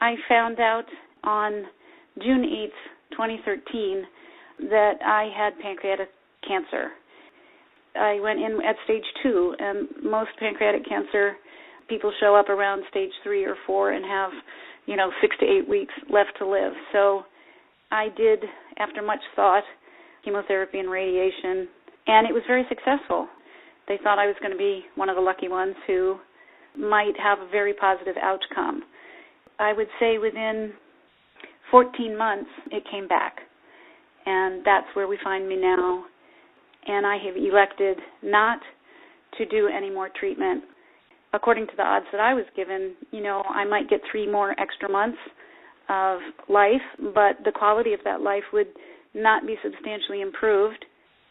I found out on June 8th, 2013, that I had pancreatic cancer. I went in at stage two, and most pancreatic cancer people show up around stage three or four and have, you know, six to eight weeks left to live. So I did, after much thought, chemotherapy and radiation, and it was very successful. They thought I was going to be one of the lucky ones who might have a very positive outcome. I would say within 14 months, it came back. And that's where we find me now. And I have elected not to do any more treatment. According to the odds that I was given, you know, I might get three more extra months of life, but the quality of that life would not be substantially improved.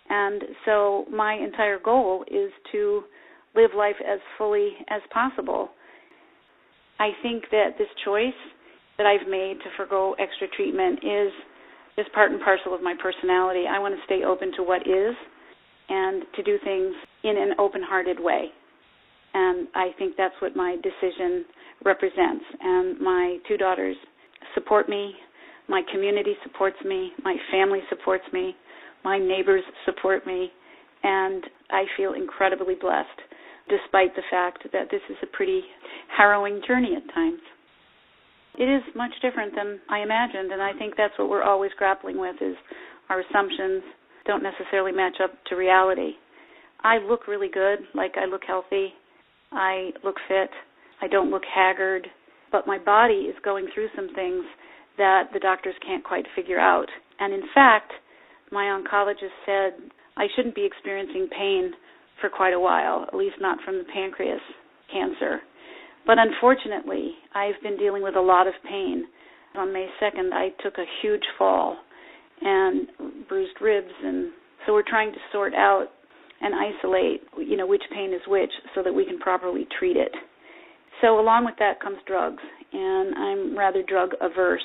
And so my entire goal is to live life as fully as possible. I think that this choice that I've made to forego extra treatment is just part and parcel of my personality. I want to stay open to what is and to do things in an open hearted way. And I think that's what my decision represents. And my two daughters support me, my community supports me, my family supports me, my neighbors support me, and I feel incredibly blessed despite the fact that this is a pretty harrowing journey at times. It is much different than I imagined, and I think that's what we're always grappling with is our assumptions don't necessarily match up to reality. I look really good, like I look healthy. I look fit. I don't look haggard, but my body is going through some things that the doctors can't quite figure out. And in fact, my oncologist said I shouldn't be experiencing pain for quite a while, at least not from the pancreas cancer. But unfortunately, I've been dealing with a lot of pain. On May 2nd, I took a huge fall and bruised ribs, and so we're trying to sort out and isolate, you know, which pain is which, so that we can properly treat it. So along with that comes drugs, and I'm rather drug averse.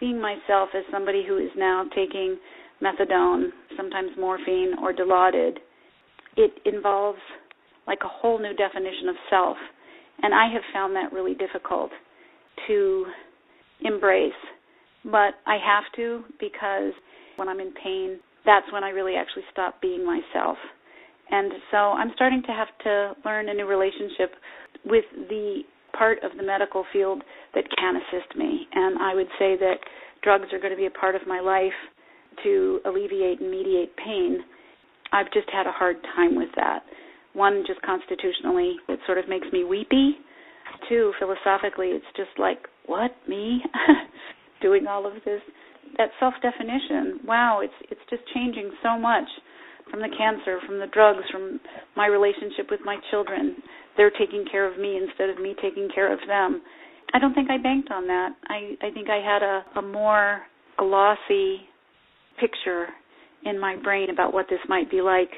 Seeing myself as somebody who is now taking methadone, sometimes morphine or Dilaudid, it involves like a whole new definition of self. And I have found that really difficult to embrace. But I have to because when I'm in pain, that's when I really actually stop being myself. And so I'm starting to have to learn a new relationship with the part of the medical field that can assist me. And I would say that drugs are going to be a part of my life to alleviate and mediate pain I've just had a hard time with that. One, just constitutionally, it sort of makes me weepy. Two, philosophically, it's just like, what me doing all of this? That self-definition, wow, it's it's just changing so much from the cancer, from the drugs, from my relationship with my children. They're taking care of me instead of me taking care of them. I don't think I banked on that. I I think I had a a more glossy picture in my brain about what this might be like